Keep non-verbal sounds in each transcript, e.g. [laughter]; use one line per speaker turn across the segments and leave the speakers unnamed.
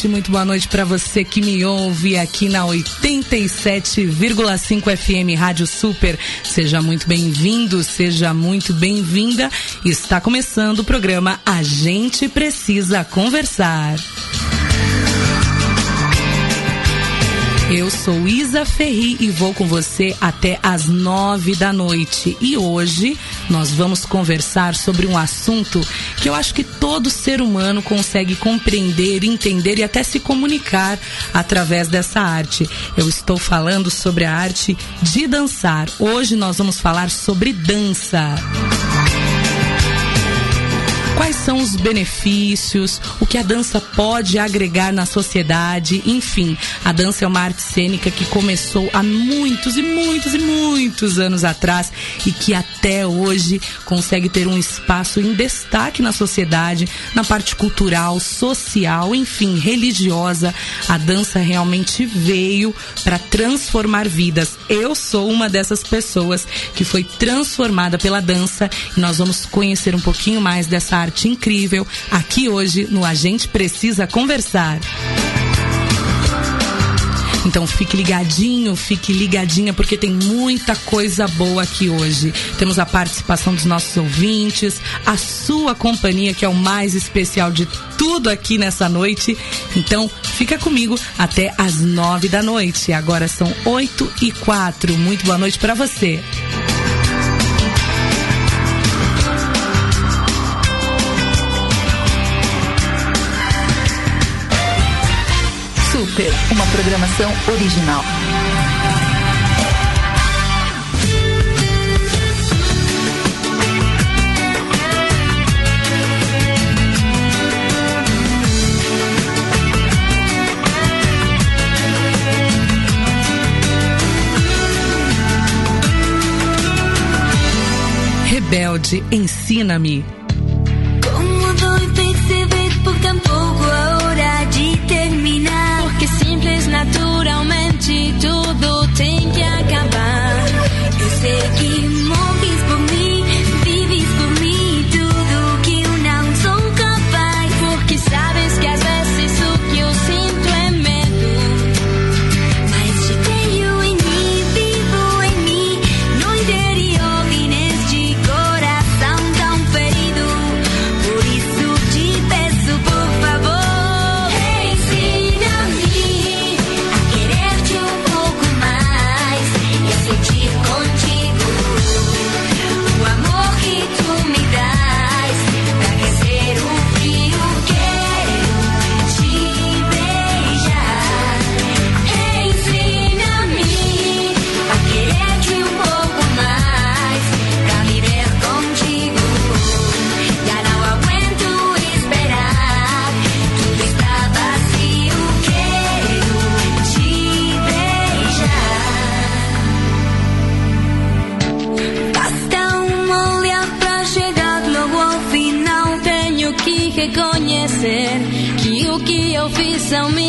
noite, muito boa noite para você que me ouve aqui na 87,5 FM Rádio Super. Seja muito bem-vindo, seja muito bem-vinda. Está começando o programa A Gente Precisa Conversar. Eu sou Isa Ferri e vou com você até às nove da noite. E hoje nós vamos conversar sobre um assunto que eu acho que todo ser humano consegue compreender, entender e até se comunicar através dessa arte. Eu estou falando sobre a arte de dançar. Hoje nós vamos falar sobre dança quais são os benefícios, o que a dança pode agregar na sociedade, enfim. A dança é uma arte cênica que começou há muitos e muitos e muitos anos atrás e que até hoje consegue ter um espaço em destaque na sociedade, na parte cultural, social, enfim, religiosa. A dança realmente veio para transformar vidas. Eu sou uma dessas pessoas que foi transformada pela dança e nós vamos conhecer um pouquinho mais dessa arte arte incrível aqui hoje no A Gente Precisa Conversar. Então fique ligadinho, fique ligadinha, porque tem muita coisa boa aqui hoje. Temos a participação dos nossos ouvintes, a sua companhia, que é o mais especial de tudo aqui nessa noite. Então fica comigo até às nove da noite. Agora são oito e quatro. Muito boa noite para você.
Super, uma programação original.
Rebelde, ensina-me.
Como doy perceber por tampouco a simples naturalmente tudo tem que acabar. Eu sei que que eu fiz não me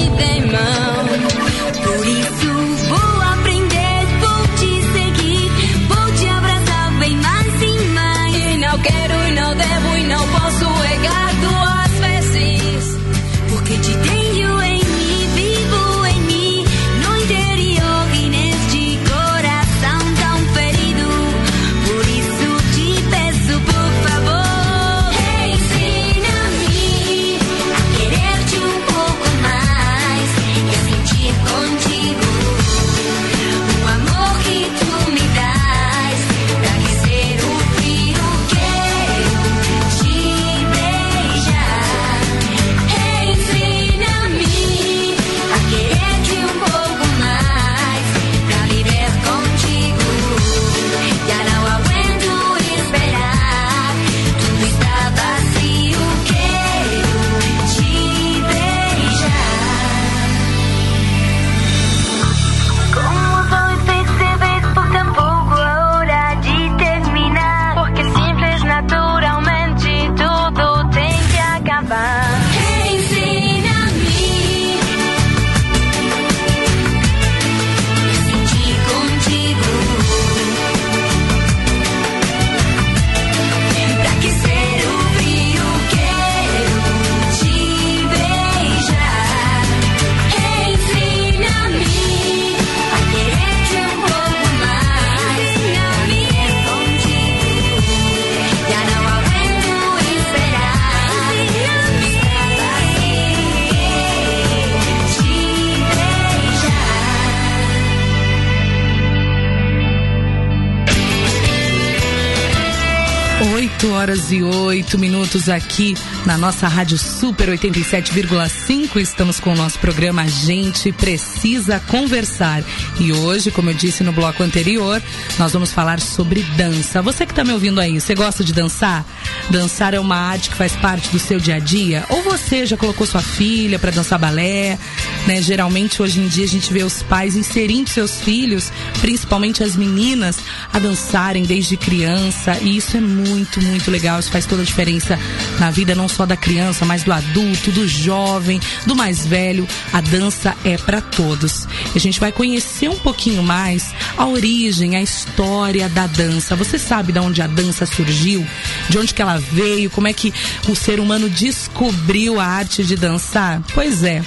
horas e 8 minutos aqui na nossa Rádio Super 87,5. Estamos com o nosso programa A Gente Precisa Conversar. E hoje, como eu disse no bloco anterior, nós vamos falar sobre dança. Você que está me ouvindo aí, você gosta de dançar? Dançar é uma arte que faz parte do seu dia a dia? Ou você já colocou sua filha para dançar balé? Né? Geralmente, hoje em dia, a gente vê os pais inserindo seus filhos, principalmente as meninas, a dançarem desde criança. E isso é muito muito, legal. Isso faz toda a diferença na vida não só da criança, mas do adulto, do jovem, do mais velho. A dança é para todos. E a gente vai conhecer um pouquinho mais a origem, a história da dança. Você sabe de onde a dança surgiu? De onde que ela veio? Como é que o ser humano descobriu a arte de dançar? Pois é.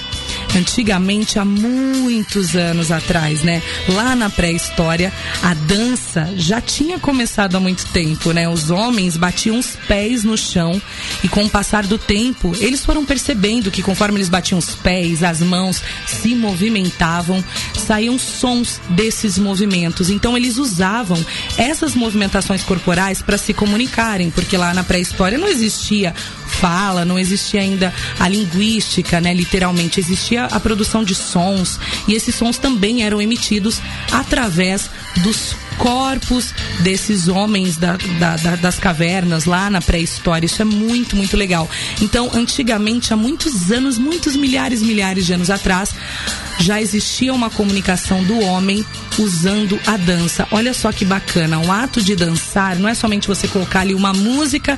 Antigamente, há muitos anos atrás, né? Lá na pré-história, a dança já tinha começado há muito tempo, né? Os homens batiam os pés no chão e com o passar do tempo, eles foram percebendo que conforme eles batiam os pés, as mãos se movimentavam, saíam sons desses movimentos. Então eles usavam essas movimentações corporais para se comunicarem, porque lá na pré-história não existia fala, não existia ainda a linguística, né? Literalmente existia a produção de sons. E esses sons também eram emitidos através dos corpos desses homens da, da, da, das cavernas lá na pré-história. Isso é muito, muito legal. Então, antigamente, há muitos anos, muitos milhares, milhares de anos atrás, já existia uma comunicação do homem usando a dança. Olha só que bacana, o ato de dançar não é somente você colocar ali uma música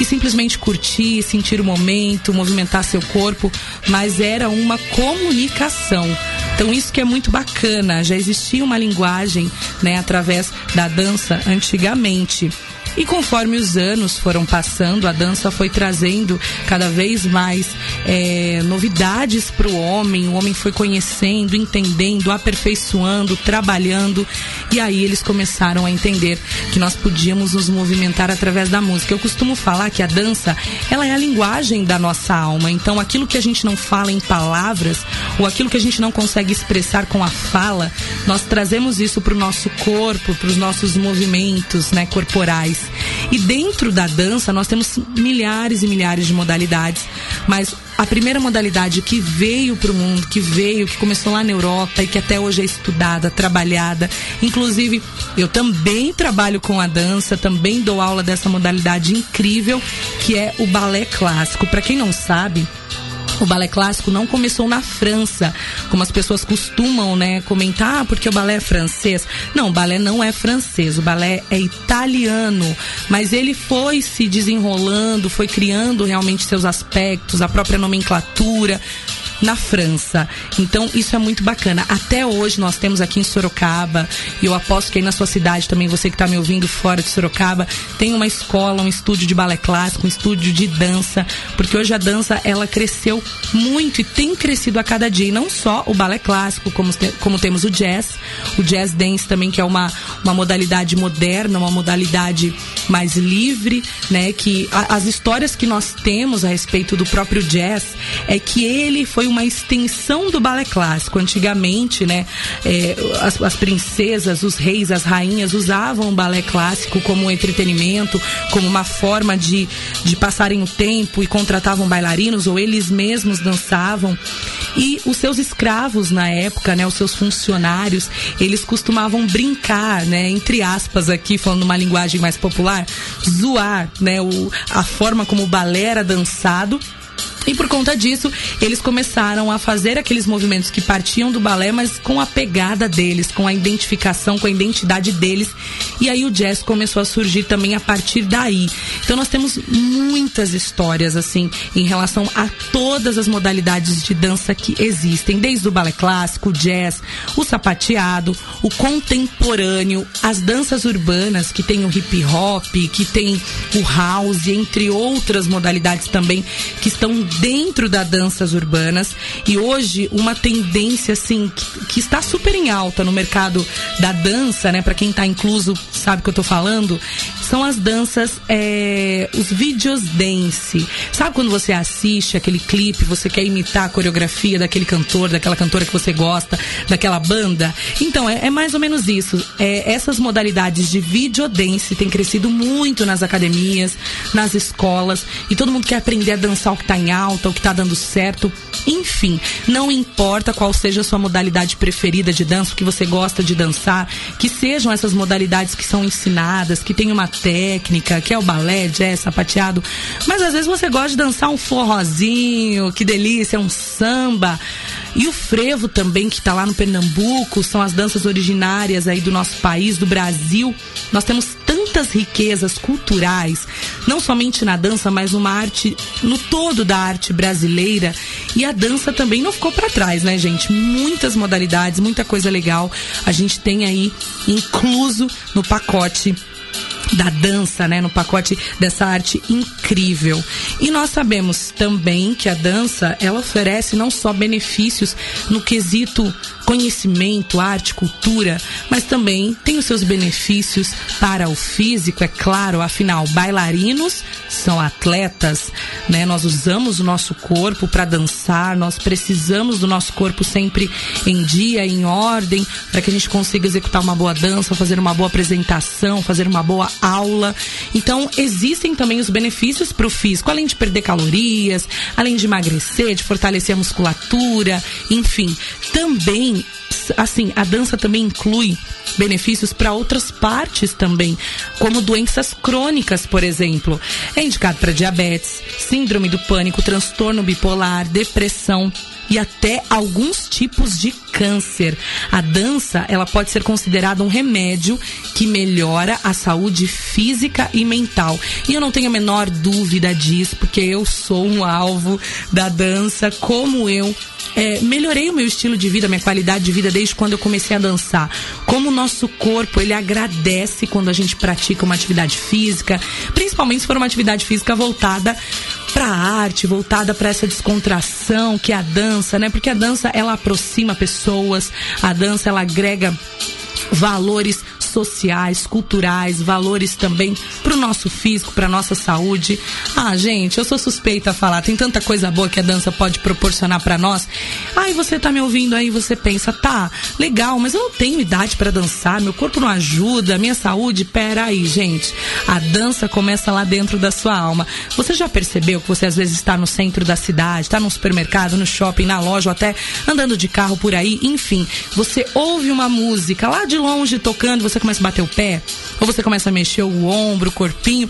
e simplesmente curtir, sentir o momento, movimentar seu corpo, mas era uma comunicação. Então isso que é muito bacana, já existia uma linguagem, né, através da dança antigamente. E conforme os anos foram passando, a dança foi trazendo cada vez mais é, novidades para o homem. O homem foi conhecendo, entendendo, aperfeiçoando, trabalhando. E aí eles começaram a entender que nós podíamos nos movimentar através da música. Eu costumo falar que a dança, ela é a linguagem da nossa alma. Então, aquilo que a gente não fala em palavras, ou aquilo que a gente não consegue expressar com a fala, nós trazemos isso para o nosso corpo, para os nossos movimentos né, corporais. E dentro da dança nós temos milhares e milhares de modalidades, mas a primeira modalidade que veio para o mundo, que veio, que começou lá na Europa e que até hoje é estudada, trabalhada. Inclusive, eu também trabalho com a dança, também dou aula dessa modalidade incrível, que é o balé clássico. Para quem não sabe, o balé clássico não começou na França, como as pessoas costumam, né, comentar, ah, porque o balé é francês. Não, o balé não é francês, o balé é italiano, mas ele foi se desenrolando, foi criando realmente seus aspectos, a própria nomenclatura, na França. Então, isso é muito bacana. Até hoje nós temos aqui em Sorocaba, e eu aposto que aí na sua cidade também, você que está me ouvindo fora de Sorocaba, tem uma escola, um estúdio de balé clássico, um estúdio de dança, porque hoje a dança ela cresceu muito e tem crescido a cada dia. E não só o balé clássico, como, como temos o jazz, o jazz dance também, que é uma, uma modalidade moderna, uma modalidade mais livre, né? Que a, as histórias que nós temos a respeito do próprio jazz é que ele foi uma extensão do balé clássico. Antigamente, né, é, as, as, princesas, os reis, as rainhas usavam o balé clássico como entretenimento, como uma forma de, de passarem o tempo e contratavam bailarinos ou eles mesmos dançavam. E os seus escravos na época, né, os seus funcionários, eles costumavam brincar, né, entre aspas aqui, falando uma linguagem mais popular, zoar, né, o, a forma como o balé era dançado e por conta disso, eles começaram a fazer aqueles movimentos que partiam do balé, mas com a pegada deles, com a identificação, com a identidade deles. E aí o jazz começou a surgir também a partir daí. Então nós temos muitas histórias assim em relação a todas as modalidades de dança que existem, desde o balé clássico, o jazz, o sapateado, o contemporâneo, as danças urbanas que tem o hip hop, que tem o house, entre outras modalidades também que estão dentro das danças urbanas e hoje uma tendência assim que, que está super em alta no mercado da dança, né? Para quem está incluso sabe o que eu tô falando, são as danças, é, os vídeos dance. Sabe quando você assiste aquele clipe, você quer imitar a coreografia daquele cantor, daquela cantora que você gosta, daquela banda? Então, é, é mais ou menos isso. É, essas modalidades de videodance têm crescido muito nas academias, nas escolas, e todo mundo quer aprender a dançar o que está em alta, o que está dando certo. Enfim, não importa qual seja a sua modalidade preferida de dança, o que você gosta de dançar, que sejam essas modalidades que são ensinadas, que tem uma técnica, que é o balé, jazz, sapateado, mas às vezes você gosta de dançar um forrozinho, que delícia, um samba. E o frevo também, que está lá no Pernambuco, são as danças originárias aí do nosso país, do Brasil. Nós temos tantas riquezas culturais, não somente na dança, mas numa arte, no todo da arte brasileira. E a dança também não ficou para trás, né, gente? Muitas modalidades, muita coisa legal. A gente tem aí incluso no pacote da dança, né, no pacote dessa arte incrível. E nós sabemos também que a dança, ela oferece não só benefícios no quesito conhecimento, arte, cultura, mas também tem os seus benefícios para o físico, é claro, afinal, bailarinos são atletas, né? Nós usamos o nosso corpo para dançar, nós precisamos do nosso corpo sempre em dia, em ordem, para que a gente consiga executar uma boa dança, fazer uma boa apresentação, fazer uma boa aula. Então, existem também os benefícios para o físico, além de perder calorias, além de emagrecer, de fortalecer a musculatura, enfim. Também, assim, a dança também inclui benefícios para outras partes também, como doenças crônicas, por exemplo. É indicado para diabetes, síndrome do pânico, transtorno bipolar, depressão e até alguns tipos de câncer. A dança, ela pode ser considerada um remédio que melhora a saúde física e mental. E eu não tenho a menor dúvida disso, porque eu sou um alvo da dança, como eu é, melhorei o meu estilo de vida, minha qualidade de vida desde quando eu comecei a dançar. Como o nosso corpo, ele agradece quando a gente pratica uma atividade física, principalmente se for uma atividade física voltada para arte, voltada para essa descontração que é a dança, né? Porque a dança ela aproxima pessoas, a dança ela agrega valores sociais, culturais, valores também para o nosso físico, para nossa saúde. Ah, gente, eu sou suspeita a falar. Tem tanta coisa boa que a dança pode proporcionar para nós. Aí você tá me ouvindo aí, você pensa, tá, legal, mas eu não tenho idade para dançar, meu corpo não ajuda, minha saúde. Pera aí, gente. A dança começa lá dentro da sua alma. Você já percebeu que você às vezes está no centro da cidade, está num supermercado, no shopping, na loja, ou até andando de carro por aí, enfim, você ouve uma música lá de longe tocando, você começa a bater o pé, ou você começa a mexer o ombro, o corpinho.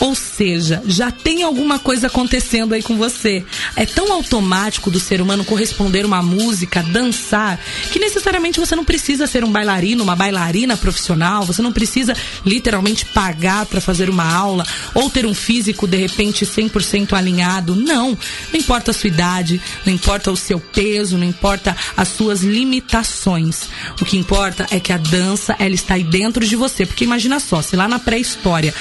Ou seja, já tem alguma coisa acontecendo aí com você. É tão automático do ser humano corresponder uma música, dançar, que necessariamente você não precisa ser um bailarino, uma bailarina profissional, você não precisa literalmente pagar para fazer uma aula ou ter um físico de repente 100% alinhado. Não, não importa a sua idade, não importa o seu peso, não importa as suas limitações. O que importa é que a dança ela está aí dentro de você, porque imagina só, se lá na pré-história,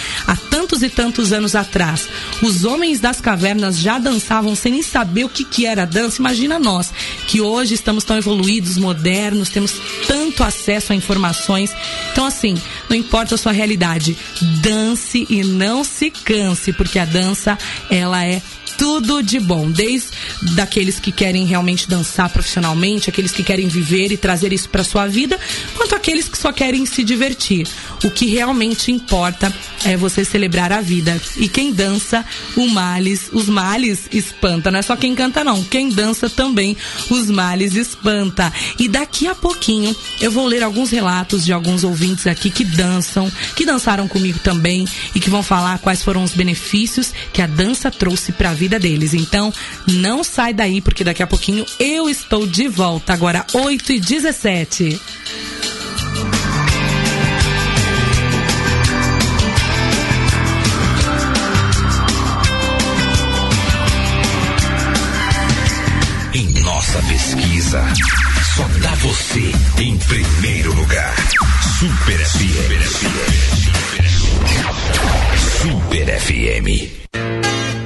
tantos e tantos anos atrás, os homens das cavernas já dançavam sem nem saber o que, que era dança. Imagina nós, que hoje estamos tão evoluídos, modernos, temos tanto acesso a informações. Então, assim, não importa a sua realidade, dance e não se canse, porque a dança, ela é tudo de bom, desde daqueles que querem realmente dançar profissionalmente, aqueles que querem viver e trazer isso para sua vida, quanto aqueles que só querem se divertir. O que realmente importa é você celebrar a vida. E quem dança, o males, os males espanta. Não é só quem canta não, quem dança também os males espanta. E daqui a pouquinho eu vou ler alguns relatos de alguns ouvintes aqui que dançam, que dançaram comigo também e que vão falar quais foram os benefícios que a dança trouxe para vida deles. Então, não sai daí, porque daqui a pouquinho eu estou de volta. Agora, 8 e 17.
Em nossa pesquisa, só dá você em primeiro lugar. Super FM. Super FM.
Estamos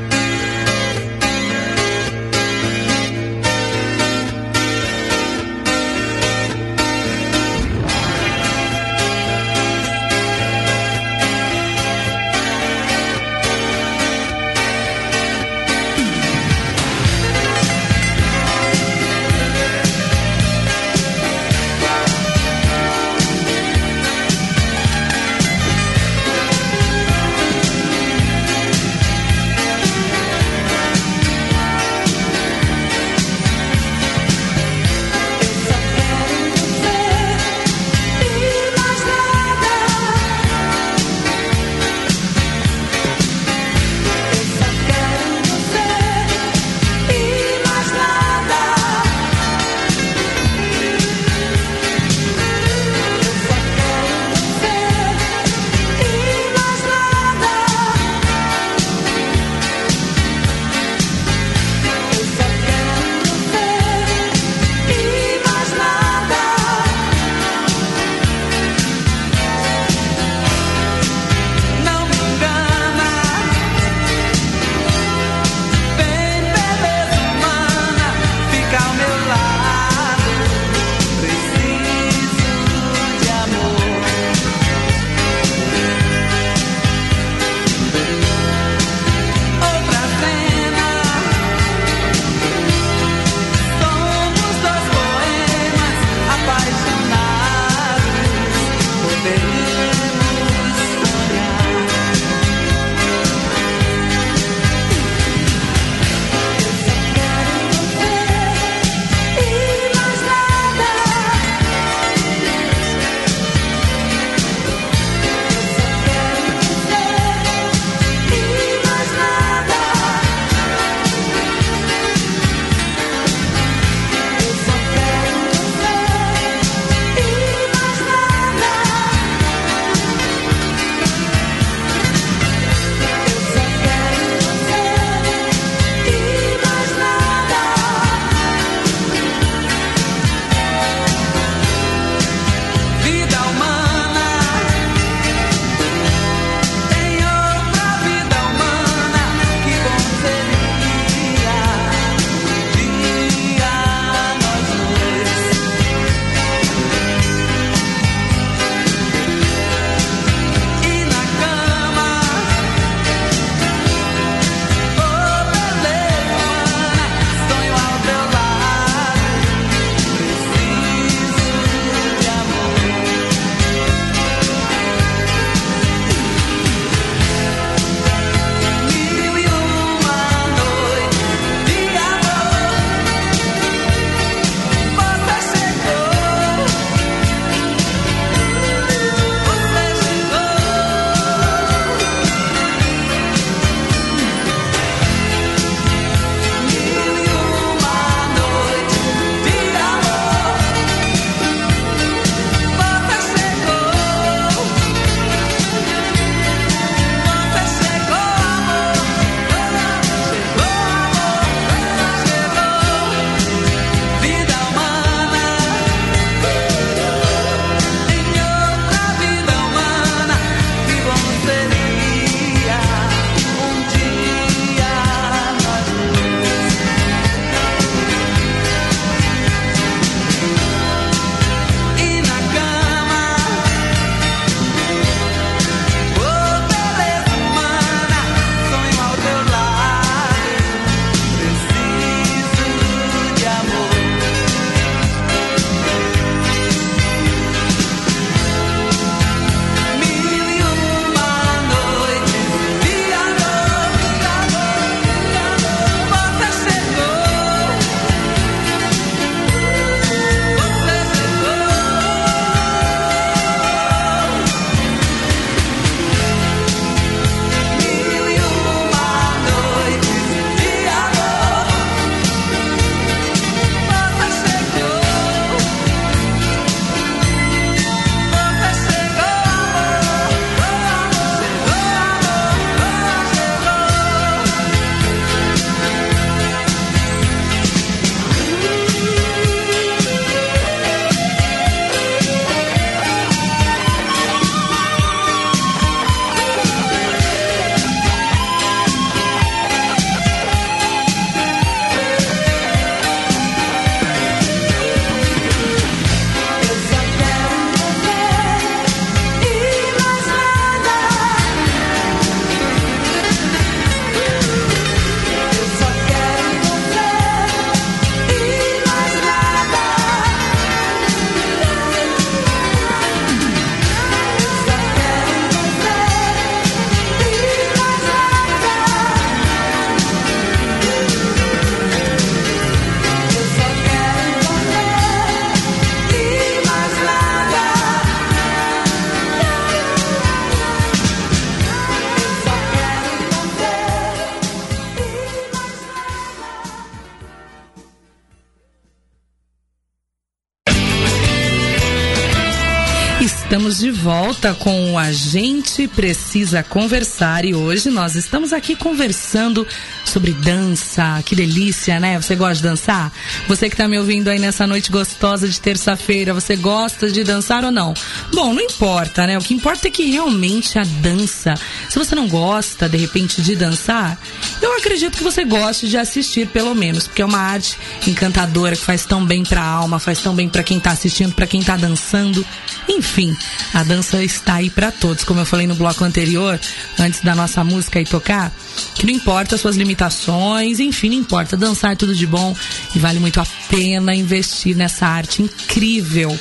volta com A Gente Precisa Conversar e hoje nós estamos aqui conversando sobre dança. Que delícia, né? Você gosta de dançar? Você que está me ouvindo aí nessa noite gostosa de terça-feira, você gosta de dançar ou não? Bom, não importa, né? O que importa é que realmente a dança, se você não gosta de repente de dançar, eu acredito que você goste de assistir pelo menos, porque é uma arte encantadora que faz tão bem para a alma, faz tão bem para quem está assistindo, para quem está dançando. Enfim, a dança está aí para todos, como eu falei no bloco anterior, antes da nossa música aí tocar, que não importa as suas limitações, enfim, não importa, dançar é tudo de bom e vale muito a pena investir nessa arte incrível.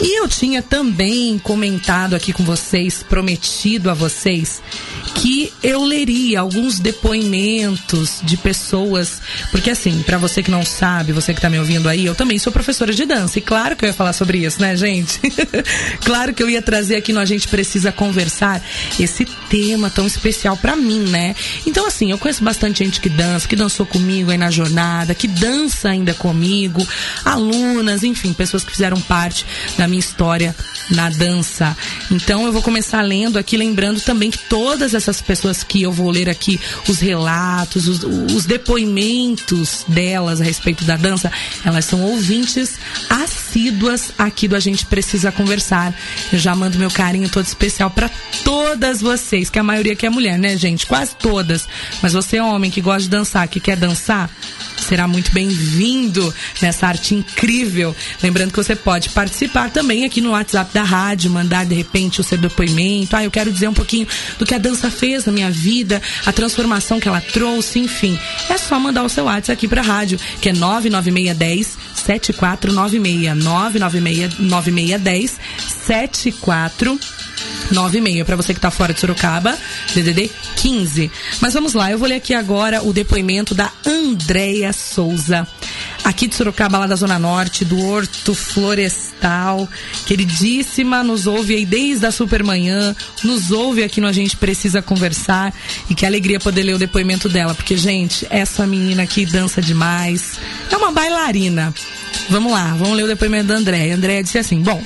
E eu tinha também comentado aqui com vocês, prometido a vocês, que eu leria alguns depoimentos de pessoas, porque assim, para você que não sabe, você que tá me ouvindo aí, eu também sou professora de dança, e claro que eu ia falar sobre isso, né, gente? [laughs] claro que eu ia trazer aqui no A Gente Precisa Conversar esse tema tão especial para mim, né? Então, assim, eu conheço bastante gente que dança, que dançou comigo aí na jornada, que dança ainda comigo, alunas, enfim, pessoas que fizeram parte da minha história na dança. Então, eu vou começar lendo aqui, lembrando também que todas essas pessoas que eu vou ler aqui, os relatos, os, os depoimentos delas a respeito da dança, elas são ouvintes assíduas aqui do A Gente Precisa Conversar. Eu já mando meu carinho todo especial para todas vocês, que a maioria que é mulher, né, gente? Quase todas. Mas você homem que gosta de dançar, que quer dançar, será muito bem-vindo nessa arte incrível. Lembrando que você pode participar também aqui no WhatsApp da rádio, mandar de repente o seu depoimento. Ah, eu quero dizer um pouquinho do que a dança fez na minha vida, a transformação que ela trouxe, enfim. É só mandar o seu WhatsApp aqui pra rádio, que é 99610 7496 996 9610 74 96 para você que está fora de Sorocaba, DDD 15. Mas vamos lá, eu vou ler aqui agora o depoimento da Andréia Souza, aqui de Sorocaba, lá da Zona Norte, do Horto Florestal, queridíssima, nos ouve aí desde a Supermanhã, nos ouve aqui no A Gente Precisa Conversar e que alegria poder ler o depoimento dela, porque, gente, essa menina aqui dança demais, é uma bailarina. Vamos lá, vamos ler o depoimento da Andréia. Andréia disse assim, bom...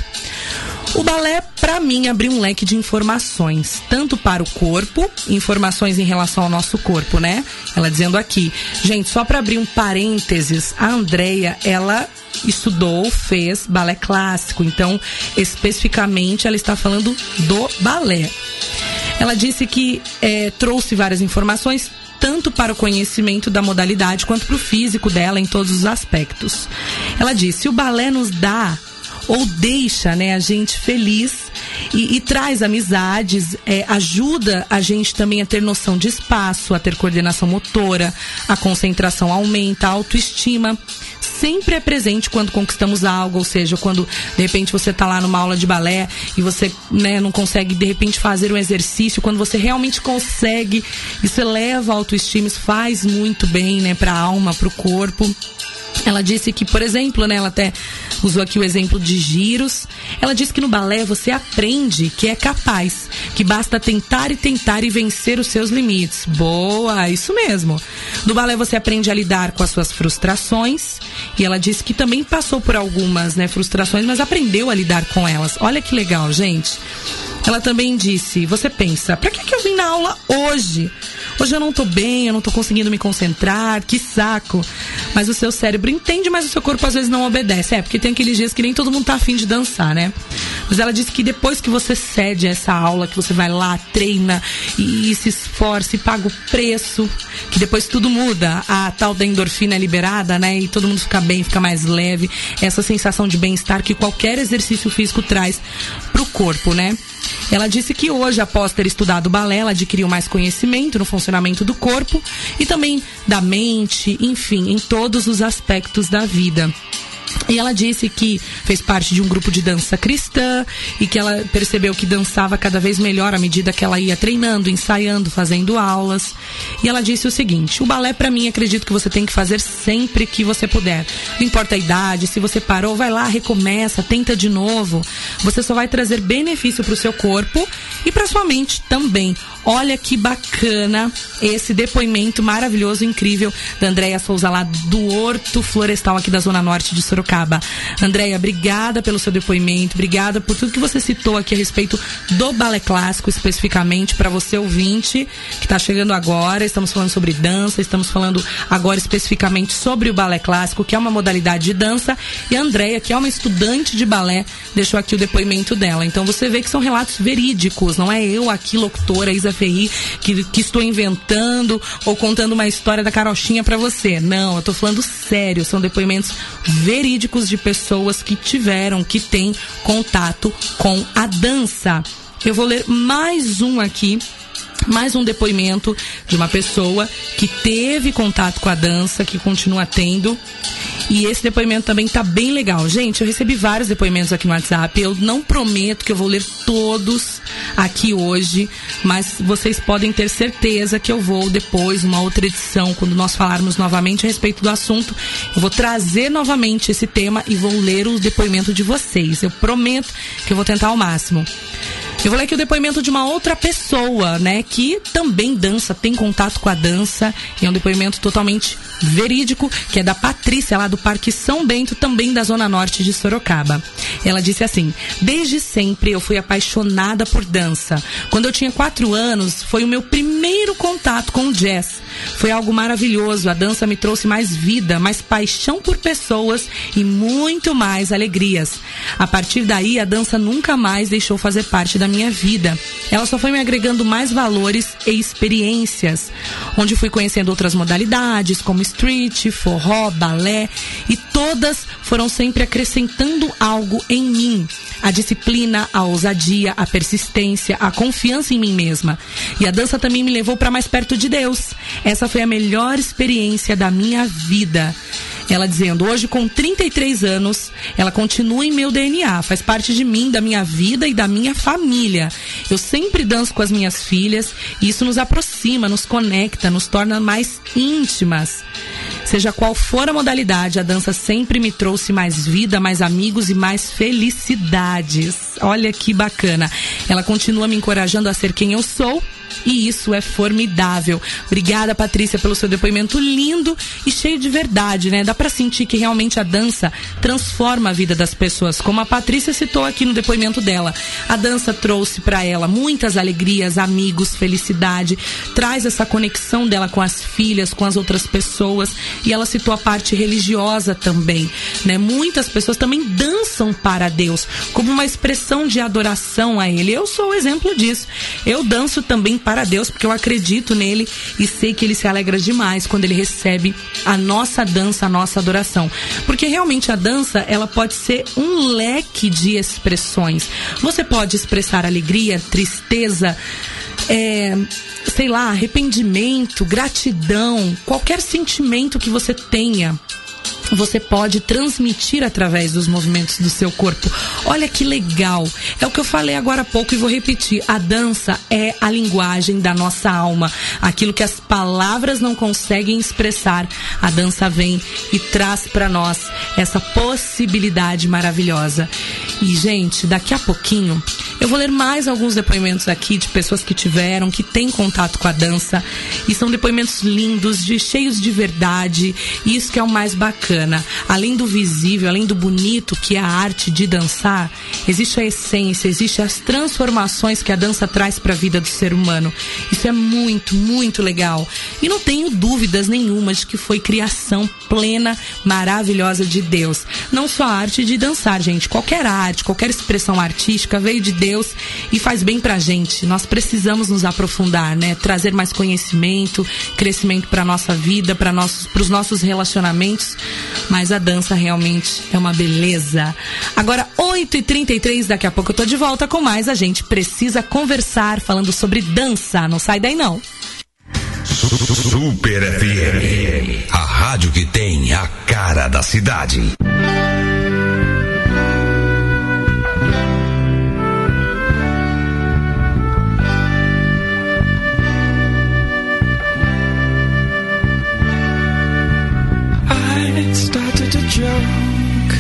O balé, para mim, abriu um leque de informações, tanto para o corpo, informações em relação ao nosso corpo, né? Ela dizendo aqui, gente, só para abrir um parênteses, a Andrea, ela estudou, fez balé clássico, então, especificamente, ela está falando do balé. Ela disse que é, trouxe várias informações tanto para o conhecimento da modalidade quanto para o físico dela em todos os aspectos. Ela disse: o balé nos dá ou deixa né, a gente feliz e, e traz amizades, é, ajuda a gente também a ter noção de espaço, a ter coordenação motora, a concentração aumenta, a autoestima sempre é presente quando conquistamos algo, ou seja, quando de repente você está lá numa aula de balé e você né, não consegue de repente fazer um exercício, quando você realmente consegue, isso eleva a autoestima, isso faz muito bem né, para a alma, para o corpo. Ela disse que, por exemplo, né, ela até usou aqui o exemplo de giros. Ela disse que no balé você aprende que é capaz, que basta tentar e tentar e vencer os seus limites. Boa, isso mesmo. No balé você aprende a lidar com as suas frustrações. E ela disse que também passou por algumas né, frustrações, mas aprendeu a lidar com elas. Olha que legal, gente. Ela também disse: Você pensa, pra que, que eu vim na aula hoje? Hoje eu não tô bem, eu não tô conseguindo me concentrar, que saco. Mas o seu cérebro entende, mas o seu corpo às vezes não obedece. É, porque tem aqueles dias que nem todo mundo tá afim de dançar, né? Mas ela disse que depois que você cede essa aula, que você vai lá, treina e, e se esforça e paga o preço, que depois tudo muda. A tal da endorfina é liberada, né? E todo mundo fica bem, fica mais leve. Essa sensação de bem-estar que qualquer exercício físico traz pro corpo, né? Ela disse que hoje, após ter estudado balé, ela adquiriu mais conhecimento no funcionamento do corpo e também da mente, enfim, em todos os aspectos da vida. E ela disse que fez parte de um grupo de dança cristã e que ela percebeu que dançava cada vez melhor à medida que ela ia treinando, ensaiando, fazendo aulas. E ela disse o seguinte: o balé, para mim, acredito que você tem que fazer sempre que você puder. Não importa a idade, se você parou, vai lá, recomeça, tenta de novo. Você só vai trazer benefício para o seu corpo e para sua mente também. Olha que bacana esse depoimento maravilhoso, incrível da Andréia Souza lá do Horto Florestal aqui da Zona Norte de Sorocaba. Andréia, obrigada pelo seu depoimento, obrigada por tudo que você citou aqui a respeito do balé clássico, especificamente para você ouvinte que está chegando agora. Estamos falando sobre dança, estamos falando agora especificamente sobre o balé clássico, que é uma modalidade de dança, e a Andréia, que é uma estudante de balé, deixou aqui o depoimento dela. Então você vê que são relatos verídicos, não é eu aqui, locutora Isa Ferri, que, que estou inventando ou contando uma história da carochinha para você. Não, eu tô falando sério, são depoimentos verídicos de pessoas que tiveram, que têm contato com a dança. Eu vou ler mais um aqui mais um depoimento de uma pessoa que teve contato com a dança, que continua tendo. E esse depoimento também tá bem legal. Gente, eu recebi vários depoimentos aqui no WhatsApp. Eu não prometo que eu vou ler todos aqui hoje, mas vocês podem ter certeza que eu vou depois, uma outra edição, quando nós falarmos novamente a respeito do assunto, eu vou trazer novamente esse tema e vou ler o depoimento de vocês. Eu prometo que eu vou tentar ao máximo. Eu vou ler aqui o depoimento de uma outra pessoa, né, que também dança, tem contato com a dança, e é um depoimento totalmente verídico, que é da Patrícia, lá do Parque São Bento, também da Zona Norte de Sorocaba. Ela disse assim: Desde sempre eu fui apaixonada por dança. Quando eu tinha quatro anos, foi o meu primeiro contato com o jazz. Foi algo maravilhoso. A dança me trouxe mais vida, mais paixão por pessoas e muito mais alegrias. A partir daí, a dança nunca mais deixou fazer parte da minha vida. Ela só foi me agregando mais valores e experiências, onde fui conhecendo outras modalidades, como street, forró, balé, e todas foram sempre acrescentando algo em mim. A disciplina, a ousadia, a persistência, a confiança em mim mesma. E a dança também me levou para mais perto de Deus. Essa foi a melhor experiência da minha vida. Ela dizendo: hoje, com 33 anos, ela continua em meu DNA, faz parte de mim, da minha vida e da minha família. Eu sempre danço com as minhas filhas e isso nos aproxima, nos conecta, nos torna mais íntimas. Seja qual for a modalidade, a dança sempre me trouxe mais vida, mais amigos e mais felicidades. Olha que bacana. Ela continua me encorajando a ser quem eu sou e isso é formidável. Obrigada, Patrícia, pelo seu depoimento lindo e cheio de verdade, né? Dá para sentir que realmente a dança transforma a vida das pessoas, como a Patrícia citou aqui no depoimento dela. A dança trouxe para ela muitas alegrias, amigos, felicidade, traz essa conexão dela com as filhas, com as outras pessoas, e ela citou a parte religiosa também, né? Muitas pessoas também dançam para Deus, como uma expressão de adoração a ele. Eu sou o exemplo disso. Eu danço também para Deus, porque eu acredito nele e sei que ele se alegra demais quando ele recebe a nossa dança, a nossa adoração. Porque realmente a dança, ela pode ser um leque de expressões. Você pode expressar alegria, tristeza, é, sei lá, arrependimento, gratidão, qualquer sentimento que você tenha você pode transmitir através dos movimentos do seu corpo. Olha que legal. É o que eu falei agora há pouco e vou repetir. A dança é a linguagem da nossa alma. Aquilo que as palavras não conseguem expressar, a dança vem e traz para nós essa possibilidade maravilhosa. E, gente, daqui a pouquinho eu vou ler mais alguns depoimentos aqui de pessoas que tiveram, que têm contato com a dança. E são depoimentos lindos, de, cheios de verdade. E isso que é o mais bacana. Além do visível, além do bonito que é a arte de dançar, existe a essência, existe as transformações que a dança traz para a vida do ser humano. Isso é muito, muito legal. E não tenho dúvidas nenhuma de que foi criação plena, maravilhosa de Deus. Não só a arte de dançar, gente. Qualquer arte, qualquer expressão artística veio de Deus Deus e faz bem pra gente. Nós precisamos nos aprofundar, né? Trazer mais conhecimento, crescimento para nossa vida, para nossos pros nossos relacionamentos. Mas a dança realmente é uma beleza. Agora 8h33, daqui a pouco eu tô de volta com mais a gente precisa conversar falando sobre dança. Não sai daí não.
Super FM, a rádio que tem a cara da cidade.
Joke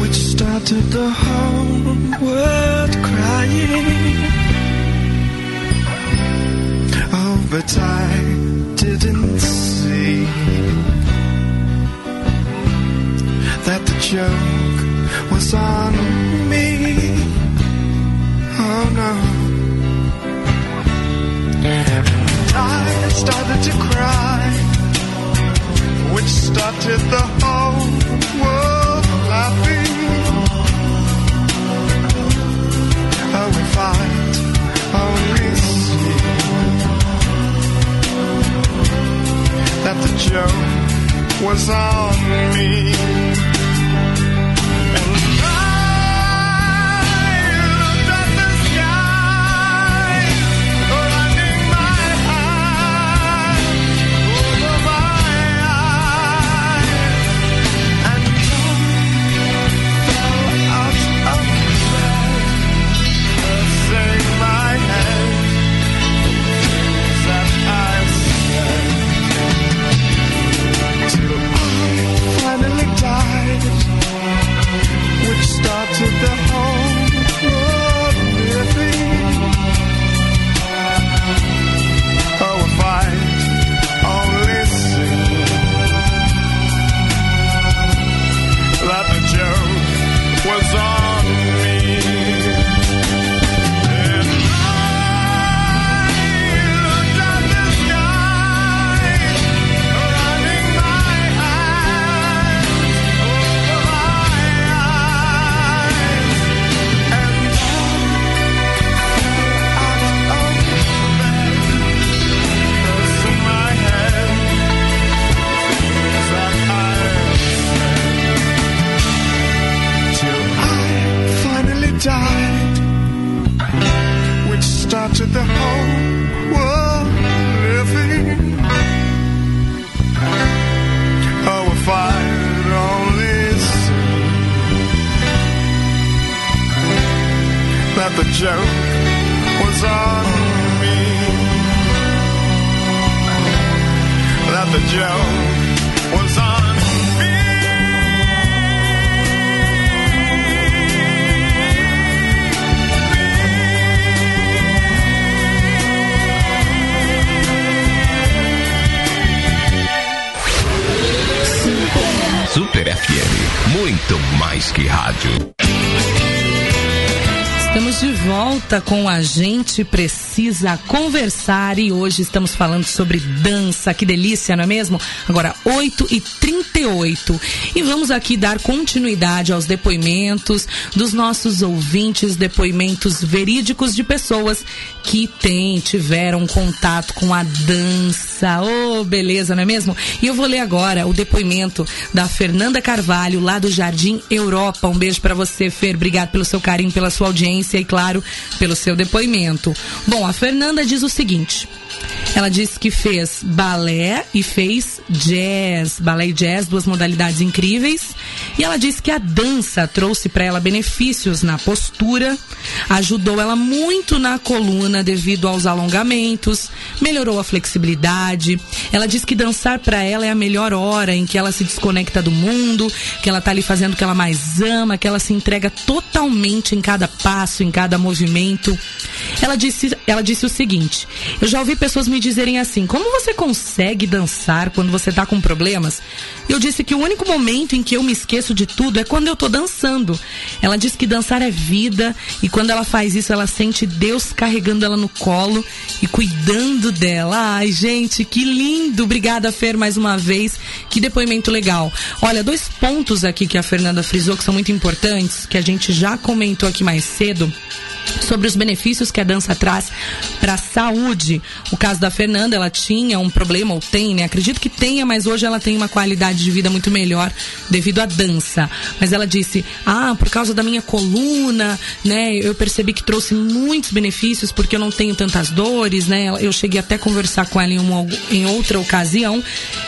which started the whole world crying. Oh, but I didn't see that the joke was on me. Oh no. I started to cry, which started the whole world laughing. Oh, if I'd only see that the joke was on me.
Com a gente precisa conversar e hoje estamos falando sobre dança. Que delícia, não é mesmo? Agora 8 e 38 e vamos aqui dar continuidade aos depoimentos dos nossos ouvintes, depoimentos verídicos de pessoas que têm, tiveram contato com a dança. Oh, beleza, não é mesmo? E eu vou ler agora o depoimento da Fernanda Carvalho, lá do Jardim Europa. Um beijo para você, Fer. Obrigado pelo seu carinho, pela sua audiência e, claro, pelo seu depoimento. Bom, a Fernanda diz o seguinte. Ela disse que fez balé e fez jazz, balé e jazz, duas modalidades incríveis. E ela disse que a dança trouxe para ela benefícios na postura, ajudou ela muito na coluna devido aos alongamentos, melhorou a flexibilidade. Ela disse que dançar para ela é a melhor hora em que ela se desconecta do mundo, que ela tá ali fazendo o que ela mais ama, que ela se entrega totalmente em cada passo, em cada movimento. Ela disse, ela disse o seguinte: Eu já ouvi pessoas me dizerem assim: "Como você consegue dançar quando você tá com problemas?" Eu disse que o único momento em que eu me esqueço de tudo é quando eu tô dançando. Ela disse que dançar é vida e quando ela faz isso, ela sente Deus carregando ela no colo e cuidando dela. Ai, gente, que lindo! Obrigada, Fer, mais uma vez. Que depoimento legal. Olha, dois pontos aqui que a Fernanda frisou que são muito importantes, que a gente já comentou aqui mais cedo sobre os benefícios que a dança traz para a saúde. O caso da Fernanda, ela tinha um problema, ou tem, né? Acredito que tenha, mas hoje ela tem uma qualidade de vida muito melhor devido à dança. Mas ela disse: Ah, por causa da minha coluna, né? Eu percebi que trouxe muitos benefícios porque eu não tenho tantas dores, né? Eu cheguei até a conversar com ela em, uma, em outra ocasião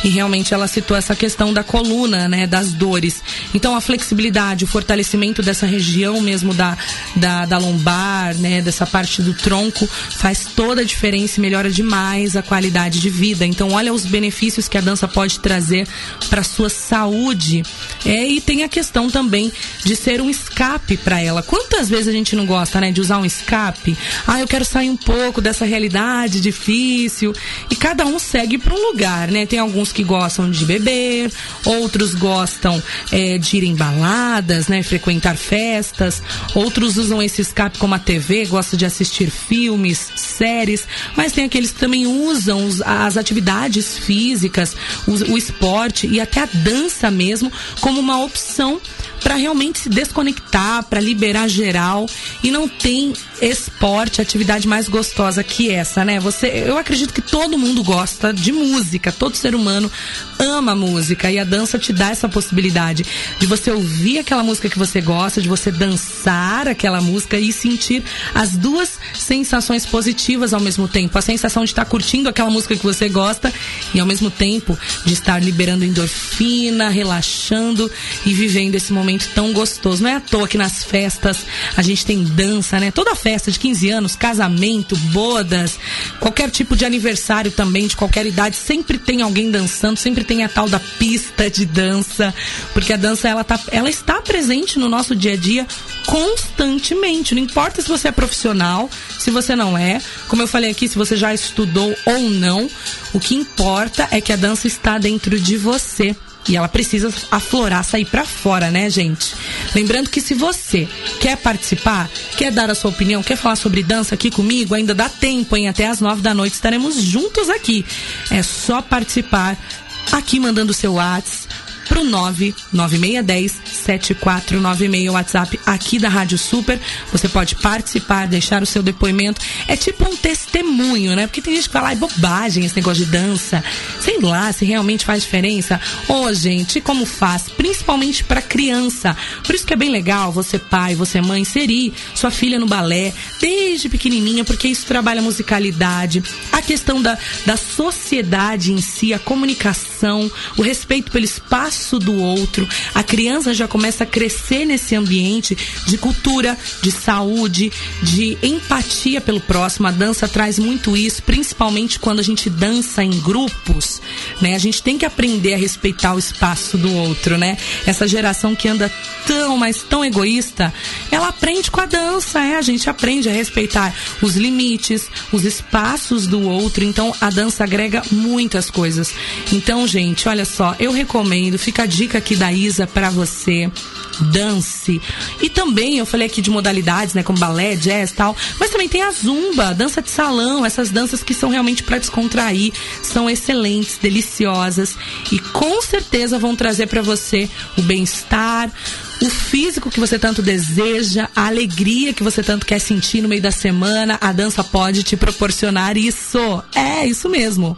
e realmente ela citou essa questão da coluna, né? Das dores. Então a flexibilidade, o fortalecimento dessa região mesmo da, da, da lombar né, dessa parte do tronco, faz toda a diferença e melhora demais a qualidade de vida. Então, olha os benefícios que a dança pode trazer para sua saúde. É, e tem a questão também de ser um escape para ela. Quantas vezes a gente não gosta, né, de usar um escape? Ah, eu quero sair um pouco dessa realidade difícil. E cada um segue para um lugar, né? Tem alguns que gostam de beber, outros gostam é, de ir em baladas, né, frequentar festas. Outros usam esse escape como a TV, gostam de assistir filmes, séries, mas tem aqueles que também usam as atividades físicas, o, o esporte e até a dança mesmo como uma opção para realmente se desconectar, para liberar geral e não tem esporte, atividade mais gostosa que essa, né? Você, eu acredito que todo mundo gosta de música, todo ser humano ama música e a dança te dá essa possibilidade de você ouvir aquela música que você gosta, de você dançar aquela música e sentir as duas sensações positivas ao mesmo tempo, a sensação de estar curtindo aquela música que você gosta e ao mesmo tempo de estar liberando endorfina, relaxando e vivendo esse momento momento tão gostoso. Não é à toa que nas festas a gente tem dança, né? Toda festa de 15 anos, casamento, bodas, qualquer tipo de aniversário também, de qualquer idade, sempre tem alguém dançando, sempre tem a tal da pista de dança, porque a dança ela, tá, ela está presente no nosso dia a dia constantemente. Não importa se você é profissional, se você não é, como eu falei aqui, se você já estudou ou não, o que importa é que a dança está dentro de você. E ela precisa aflorar, sair para fora, né, gente? Lembrando que se você quer participar, quer dar a sua opinião, quer falar sobre dança aqui comigo, ainda dá tempo, hein? Até as nove da noite estaremos juntos aqui. É só participar aqui mandando seu WhatsApp pro 99610 7496 WhatsApp aqui da Rádio Super. Você pode participar, deixar o seu depoimento. É tipo um testemunho, né? Porque tem gente que fala, é bobagem esse negócio de dança. Sei lá se realmente faz diferença. Ô, oh, gente, como faz? Principalmente para criança. Por isso que é bem legal você pai, você mãe, inserir sua filha no balé desde pequenininha, porque isso trabalha a musicalidade, a questão da, da sociedade em si, a comunicação, o respeito pelo espaço do outro. A criança já começa a crescer nesse ambiente de cultura, de saúde, de empatia pelo próximo. A dança traz muito isso, principalmente quando a gente dança em grupos, né? A gente tem que aprender a respeitar o espaço do outro, né? Essa geração que anda tão, mas tão egoísta, ela aprende com a dança, é, a gente aprende a respeitar os limites, os espaços do outro. Então a dança agrega muitas coisas. Então, gente, olha só, eu recomendo Fica a dica aqui da Isa para você. Dance. E também eu falei aqui de modalidades, né, como balé, jazz, tal, mas também tem a zumba, dança de salão, essas danças que são realmente para descontrair, são excelentes, deliciosas e com certeza vão trazer para você o bem-estar, o físico que você tanto deseja, a alegria que você tanto quer sentir no meio da semana, a dança pode te proporcionar isso. É, isso mesmo.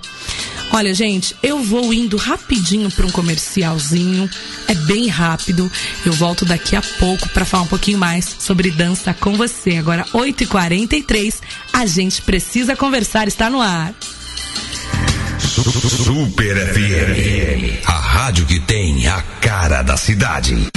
Olha, gente, eu vou indo rapidinho para um comercialzinho. É bem rápido. Eu volto daqui a pouco para falar um pouquinho mais sobre dança com você. Agora, 8h43, a gente precisa conversar, está no ar.
Super FM, a rádio que tem a cara da cidade.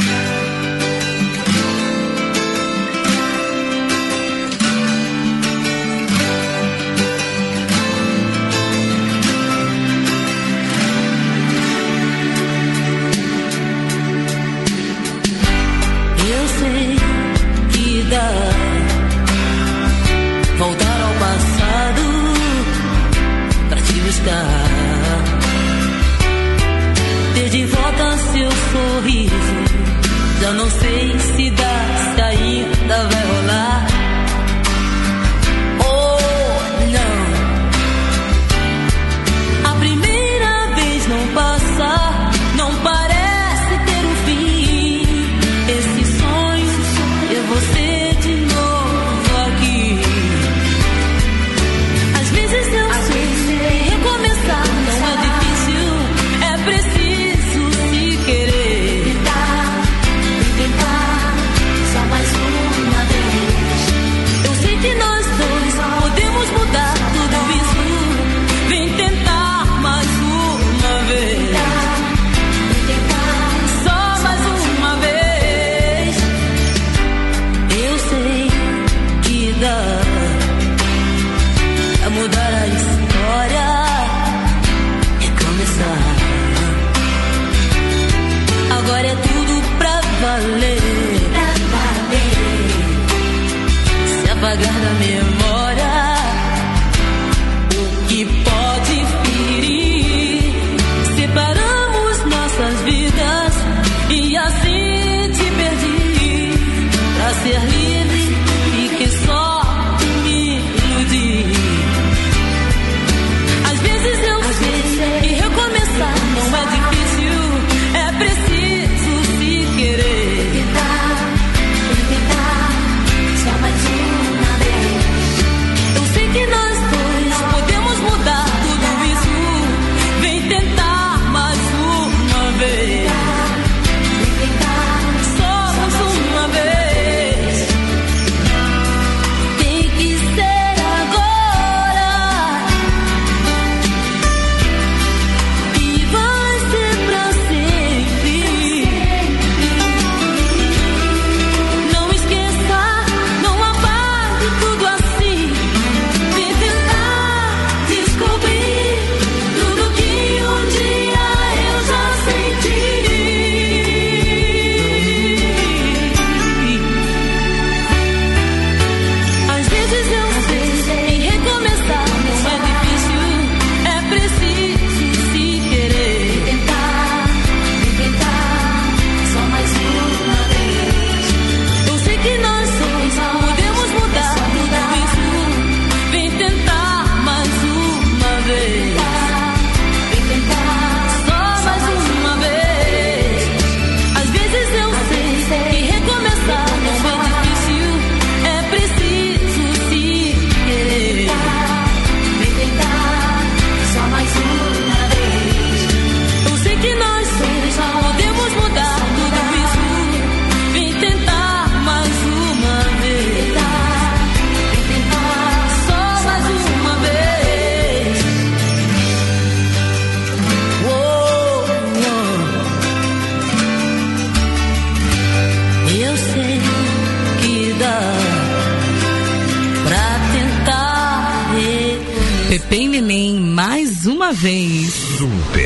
Vez.
Super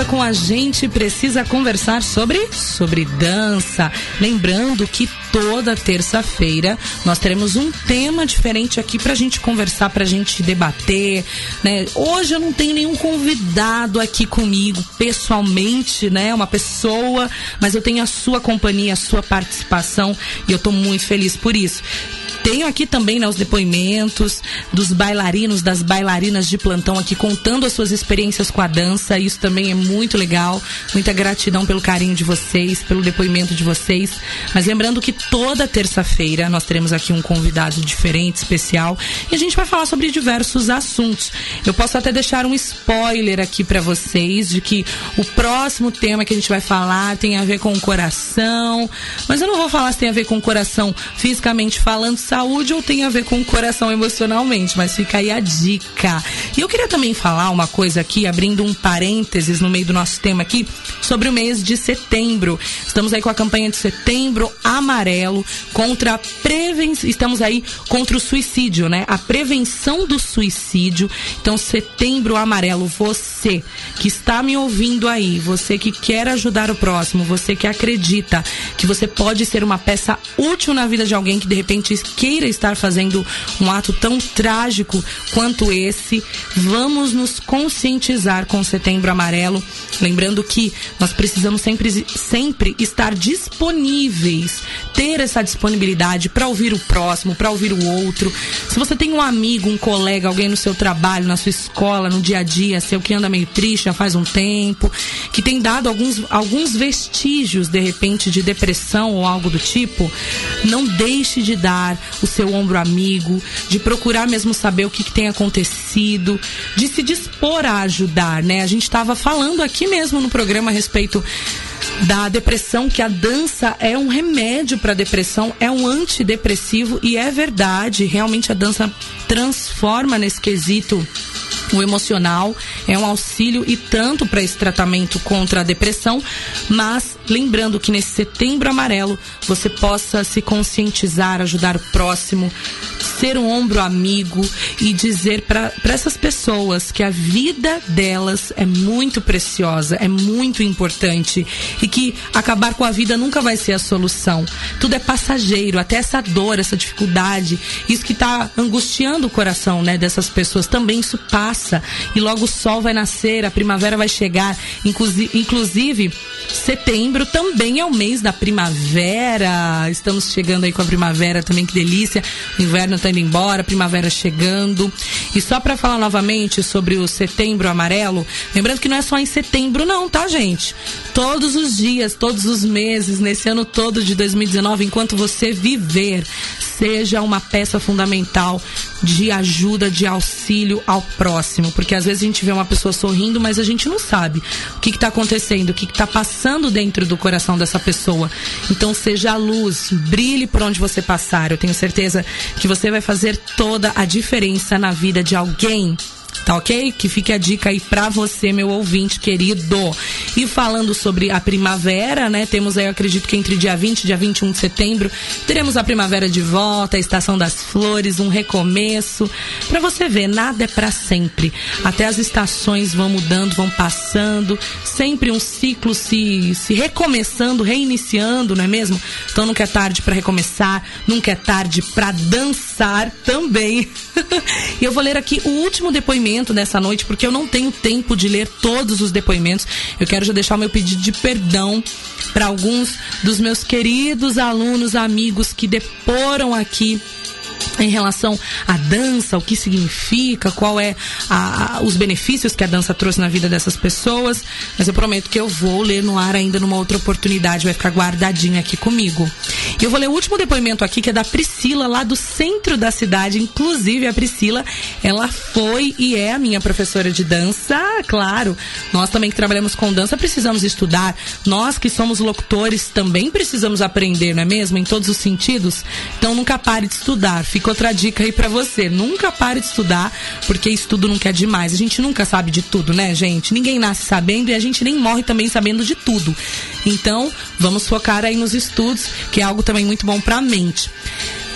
volta com a gente precisa conversar sobre sobre dança. Lembrando que toda terça-feira nós teremos um tema diferente aqui pra gente conversar, pra gente debater, né? Hoje eu não tenho nenhum convidado aqui comigo pessoalmente, né? Uma pessoa, mas eu tenho a sua companhia, a sua participação e eu tô muito feliz por isso. Tenho aqui também né, os depoimentos dos bailarinos, das bailarinas de plantão aqui contando as suas experiências com a dança. Isso também é muito legal. Muita gratidão pelo carinho de vocês, pelo depoimento de vocês. Mas lembrando que toda terça-feira nós teremos aqui um convidado diferente, especial, e a gente vai falar sobre diversos assuntos. Eu posso até deixar um spoiler aqui para vocês de que o próximo tema que a gente vai falar tem a ver com o coração, mas eu não vou falar se tem a ver com o coração fisicamente falando, saúde ou tem a ver com o coração emocionalmente, mas fica aí a dica. E eu queria também falar uma coisa aqui, abrindo um parênteses no meio do nosso tema aqui, sobre o mês de setembro. Estamos aí com a campanha de setembro amarelo contra a prevenção, estamos aí contra o suicídio, né? A prevenção do suicídio. Então, setembro amarelo, você que está me ouvindo aí, você que quer ajudar o próximo, você que acredita que você pode ser uma peça útil na vida de alguém que de repente queira estar fazendo um ato tão trágico quanto esse, vamos nos conscientizar com Setembro Amarelo. Lembrando que nós precisamos sempre, sempre estar disponíveis, ter essa disponibilidade para ouvir o próximo, para ouvir o outro. Se você tem um amigo, um colega, alguém no seu trabalho, na sua escola, no dia a dia, seu que anda meio triste já faz um tempo, que tem dado alguns, alguns vestígios, de repente, de depressão ou algo do tipo, não deixe de dar o seu ombro amigo, de procurar mesmo saber o que, que tem acontecido, de se dispor a ajudar, né? A gente estava falando aqui mesmo no programa a respeito da depressão, que a dança é um remédio para depressão, é um antidepressivo e é verdade, realmente a dança transforma nesse quesito o emocional é um auxílio e tanto para esse tratamento contra a depressão, mas lembrando que nesse setembro amarelo você possa se conscientizar, ajudar o próximo, ser um ombro amigo e dizer para essas pessoas que a vida delas é muito preciosa, é muito importante e que acabar com a vida nunca vai ser a solução. Tudo é passageiro, até essa dor, essa dificuldade, isso que está angustiando o coração, né, dessas pessoas também isso passa passa e logo o sol vai nascer, a primavera vai chegar. Inclusive, setembro também é o mês da primavera. Estamos chegando aí com a primavera também, que delícia. O inverno está indo embora, a primavera chegando. E só para falar novamente sobre o setembro amarelo, lembrando que não é só em setembro, não, tá, gente? Todos os dias, todos os meses, nesse ano todo de 2019, enquanto você viver, seja uma peça fundamental de ajuda, de auxílio ao próximo. Porque às vezes a gente vê uma pessoa sorrindo, mas a gente não sabe o que está acontecendo, o que está passando dentro do coração dessa pessoa. Então seja a luz, brilhe por onde você passar. Eu tenho certeza que você vai fazer toda a diferença na vida de alguém Tá ok? Que fique a dica aí pra você, meu ouvinte querido. E falando sobre a primavera, né? Temos aí, eu acredito que entre dia 20 e dia 21 de setembro, teremos a primavera de volta, a estação das flores, um recomeço. Pra você ver, nada é para sempre. Até as estações vão mudando, vão passando. Sempre um ciclo se, se recomeçando, reiniciando, não é mesmo? Então nunca é tarde para recomeçar, nunca é tarde para dançar também. [laughs] e eu vou ler aqui o último depoimento dessa noite, porque eu não tenho tempo de ler todos os depoimentos. Eu quero já deixar o meu pedido de perdão para alguns dos meus queridos alunos, amigos que deporam aqui em relação à dança, o que significa, qual é a, a, os benefícios que a dança trouxe na vida dessas pessoas. Mas eu prometo que eu vou ler no ar ainda numa outra oportunidade, vai ficar guardadinho aqui comigo. E eu vou ler o último depoimento aqui, que é da Priscila, lá do centro da cidade. Inclusive, a Priscila, ela foi e é a minha professora de dança. Claro, nós também que trabalhamos com dança precisamos estudar. Nós que somos locutores também precisamos aprender, não é mesmo? Em todos os sentidos. Então nunca pare de estudar. Fica outra dica aí para você. Nunca pare de estudar, porque estudo nunca é demais. A gente nunca sabe de tudo, né, gente? Ninguém nasce sabendo e a gente nem morre também sabendo de tudo. Então, vamos focar aí nos estudos, que é algo também muito bom para a mente.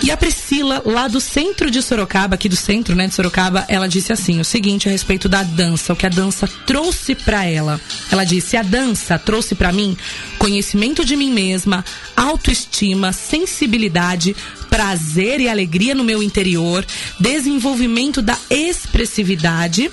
E a Priscila, lá do centro de Sorocaba, aqui do centro, né, de Sorocaba, ela disse assim, o seguinte a respeito da dança, o que a dança trouxe para ela. Ela disse: "A dança trouxe para mim conhecimento de mim mesma, autoestima, sensibilidade, prazer e alegria no meu interior, desenvolvimento da expressividade,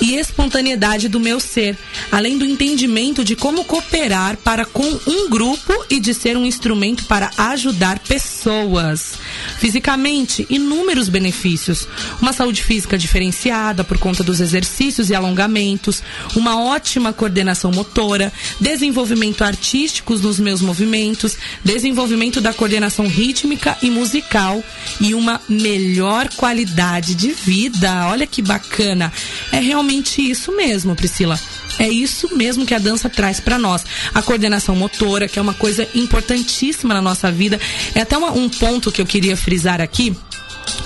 e espontaneidade do meu ser, além do entendimento de como cooperar para com um grupo e de ser um instrumento para ajudar pessoas. Fisicamente, inúmeros benefícios: uma saúde física diferenciada por conta dos exercícios e alongamentos, uma ótima coordenação motora, desenvolvimento artístico nos meus movimentos, desenvolvimento da coordenação rítmica e musical e uma melhor qualidade de vida. Olha que bacana. É realmente isso mesmo, Priscila. É isso mesmo que a dança traz para nós. A coordenação motora, que é uma coisa importantíssima na nossa vida. É até uma, um ponto que eu queria frisar aqui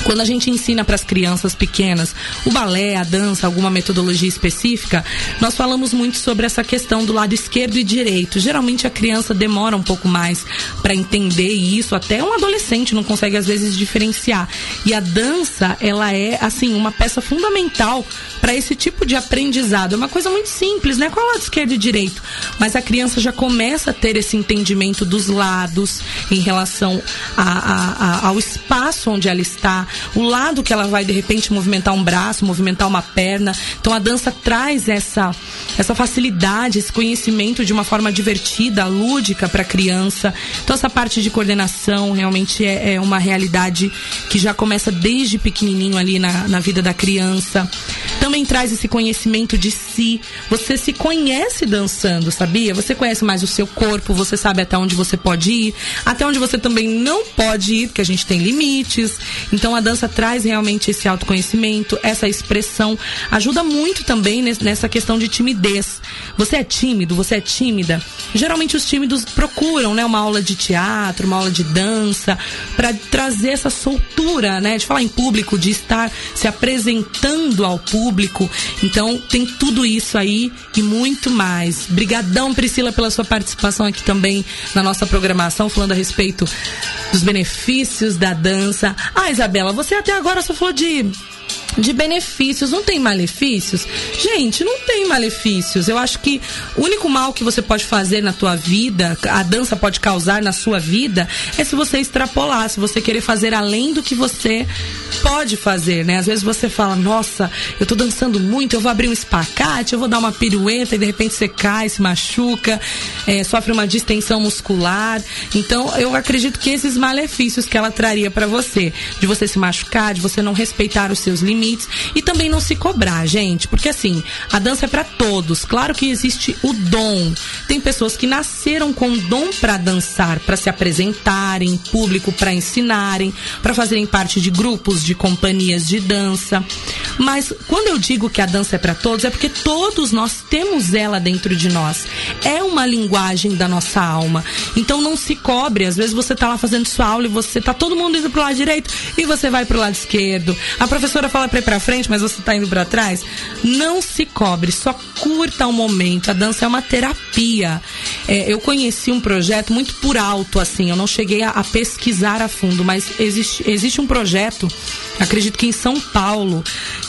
quando a gente ensina para as crianças pequenas o balé, a dança, alguma metodologia específica, nós falamos muito sobre essa questão do lado esquerdo e direito. Geralmente a criança demora um pouco mais para entender isso, até um adolescente não consegue às vezes diferenciar. E a dança, ela é assim uma peça fundamental para esse tipo de aprendizado. É uma coisa muito simples, né? Qual é o lado esquerdo e direito? Mas a criança já começa a ter esse entendimento dos lados em relação a, a, a, ao espaço onde ela está, o lado que ela vai de repente movimentar um braço, movimentar uma perna. Então a dança traz essa essa facilidade, esse conhecimento de uma forma divertida, lúdica para a criança. Então essa parte de coordenação realmente é, é, uma realidade que já começa desde pequenininho ali na, na vida da criança. Também traz esse conhecimento de si. Você se conhece dançando, sabia? Você conhece mais o seu corpo, você sabe até onde você pode ir, até onde você também não pode ir, porque a gente tem limites. Então a dança traz realmente esse autoconhecimento, essa expressão. Ajuda muito também nessa questão de timidez. Você é tímido, você é tímida. Geralmente os tímidos procuram, né, uma aula de teatro, uma aula de dança, para trazer essa soltura, né, de falar em público, de estar se apresentando ao público. Então tem tudo isso aí e muito mais. Brigadão Priscila pela sua participação aqui também na nossa programação, falando a respeito dos benefícios da dança. Ah, Isabela, você até agora só falou de de benefícios, não tem malefícios? Gente, não tem malefícios. Eu acho que o único mal que você pode fazer na tua vida, a dança pode causar na sua vida, é se você extrapolar, se você querer fazer além do que você pode fazer, né? Às vezes você fala, nossa, eu tô dançando muito, eu vou abrir um espacate, eu vou dar uma pirueta e de repente você cai, se machuca, é, sofre uma distensão muscular. Então, eu acredito que esses malefícios que ela traria para você, de você se machucar, de você não respeitar os seus limites, e também não se cobrar, gente, porque assim, a dança é para todos. Claro que existe o dom. Tem pessoas que nasceram com dom para dançar, para se apresentarem em público, para ensinarem, para fazerem parte de grupos, de companhias de dança. Mas quando eu digo que a dança é para todos, é porque todos nós temos ela dentro de nós. É uma linguagem da nossa alma. Então não se cobre. Às vezes você tá lá fazendo sua aula e você tá todo mundo indo pro lado direito e você vai pro lado esquerdo. A professora fala para ir para frente, mas você está indo para trás, não se cobre, só curta o momento. A dança é uma terapia. É, eu conheci um projeto muito por alto, assim, eu não cheguei a, a pesquisar a fundo, mas existe, existe um projeto, acredito que em São Paulo,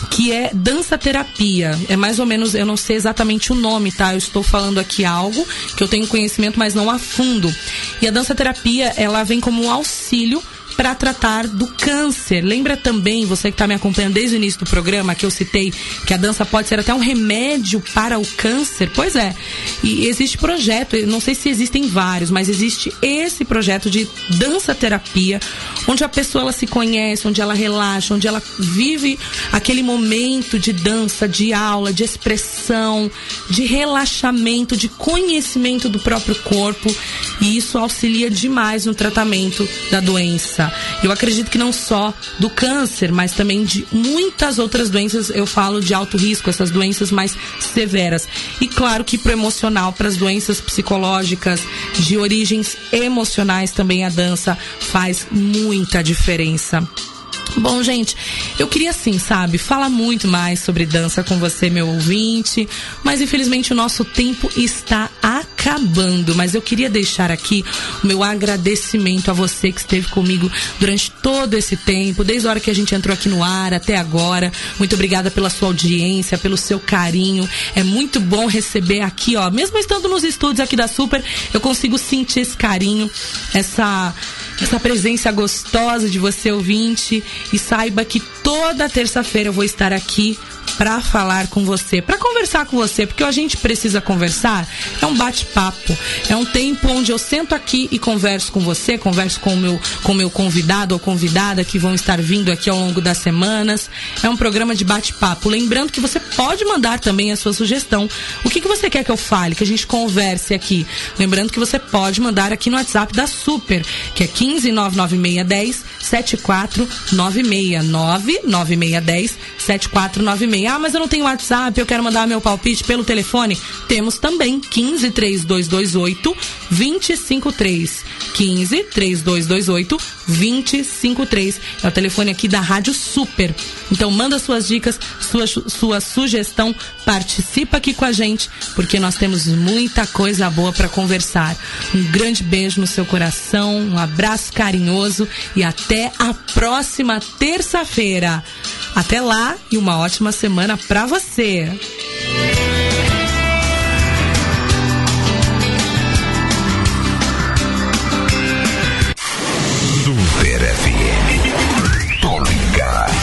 que é dança terapia. É mais ou menos, eu não sei exatamente o nome, tá? Eu estou falando aqui algo que eu tenho conhecimento, mas não a fundo. E a dança terapia, ela vem como um auxílio para tratar do câncer. Lembra também, você que está me acompanhando desde o início do programa, que eu citei que a dança pode ser até um remédio para o câncer? Pois é. E existe projeto, não sei se existem vários, mas existe esse projeto de dança terapia, onde a pessoa ela se conhece, onde ela relaxa, onde ela vive aquele momento de dança, de aula, de expressão, de relaxamento, de conhecimento do próprio corpo. E isso auxilia demais no tratamento da doença doença. Eu acredito que não só do câncer, mas também de muitas outras doenças. Eu falo de alto risco, essas doenças mais severas. E claro que pro emocional, para as doenças psicológicas de origens emocionais também a dança faz muita diferença. Bom, gente, eu queria assim, sabe, falar muito mais sobre dança com você, meu ouvinte, mas infelizmente o nosso tempo está acabando. Mas eu queria deixar aqui o meu agradecimento a você que esteve comigo durante todo esse tempo, desde a hora que a gente entrou aqui no ar até agora. Muito obrigada pela sua audiência, pelo seu carinho. É muito bom receber aqui, ó, mesmo estando nos estúdios aqui da Super, eu consigo sentir esse carinho, essa essa presença gostosa de você ouvinte e saiba que toda terça-feira eu vou estar aqui para falar com você, para conversar com você, porque a gente precisa conversar. É um bate-papo, é um tempo onde eu sento aqui e converso com você, converso com o meu com meu convidado ou convidada que vão estar vindo aqui ao longo das semanas. É um programa de bate-papo. Lembrando que você pode mandar também a sua sugestão. O que, que você quer que eu fale, que a gente converse aqui? Lembrando que você pode mandar aqui no WhatsApp da Super, que é 1599610 7496 99610 7496. Ah, mas eu não tenho WhatsApp, eu quero mandar meu palpite pelo telefone. Temos também 15 3228 253. 15 3228 253. É o telefone aqui da Rádio Super. Então manda suas dicas, sua, sua sugestão, participa aqui com a gente, porque nós temos muita coisa boa para conversar. Um grande beijo no seu coração, um abraço carinhoso e até a próxima terça-feira. Até lá e uma ótima semana para você.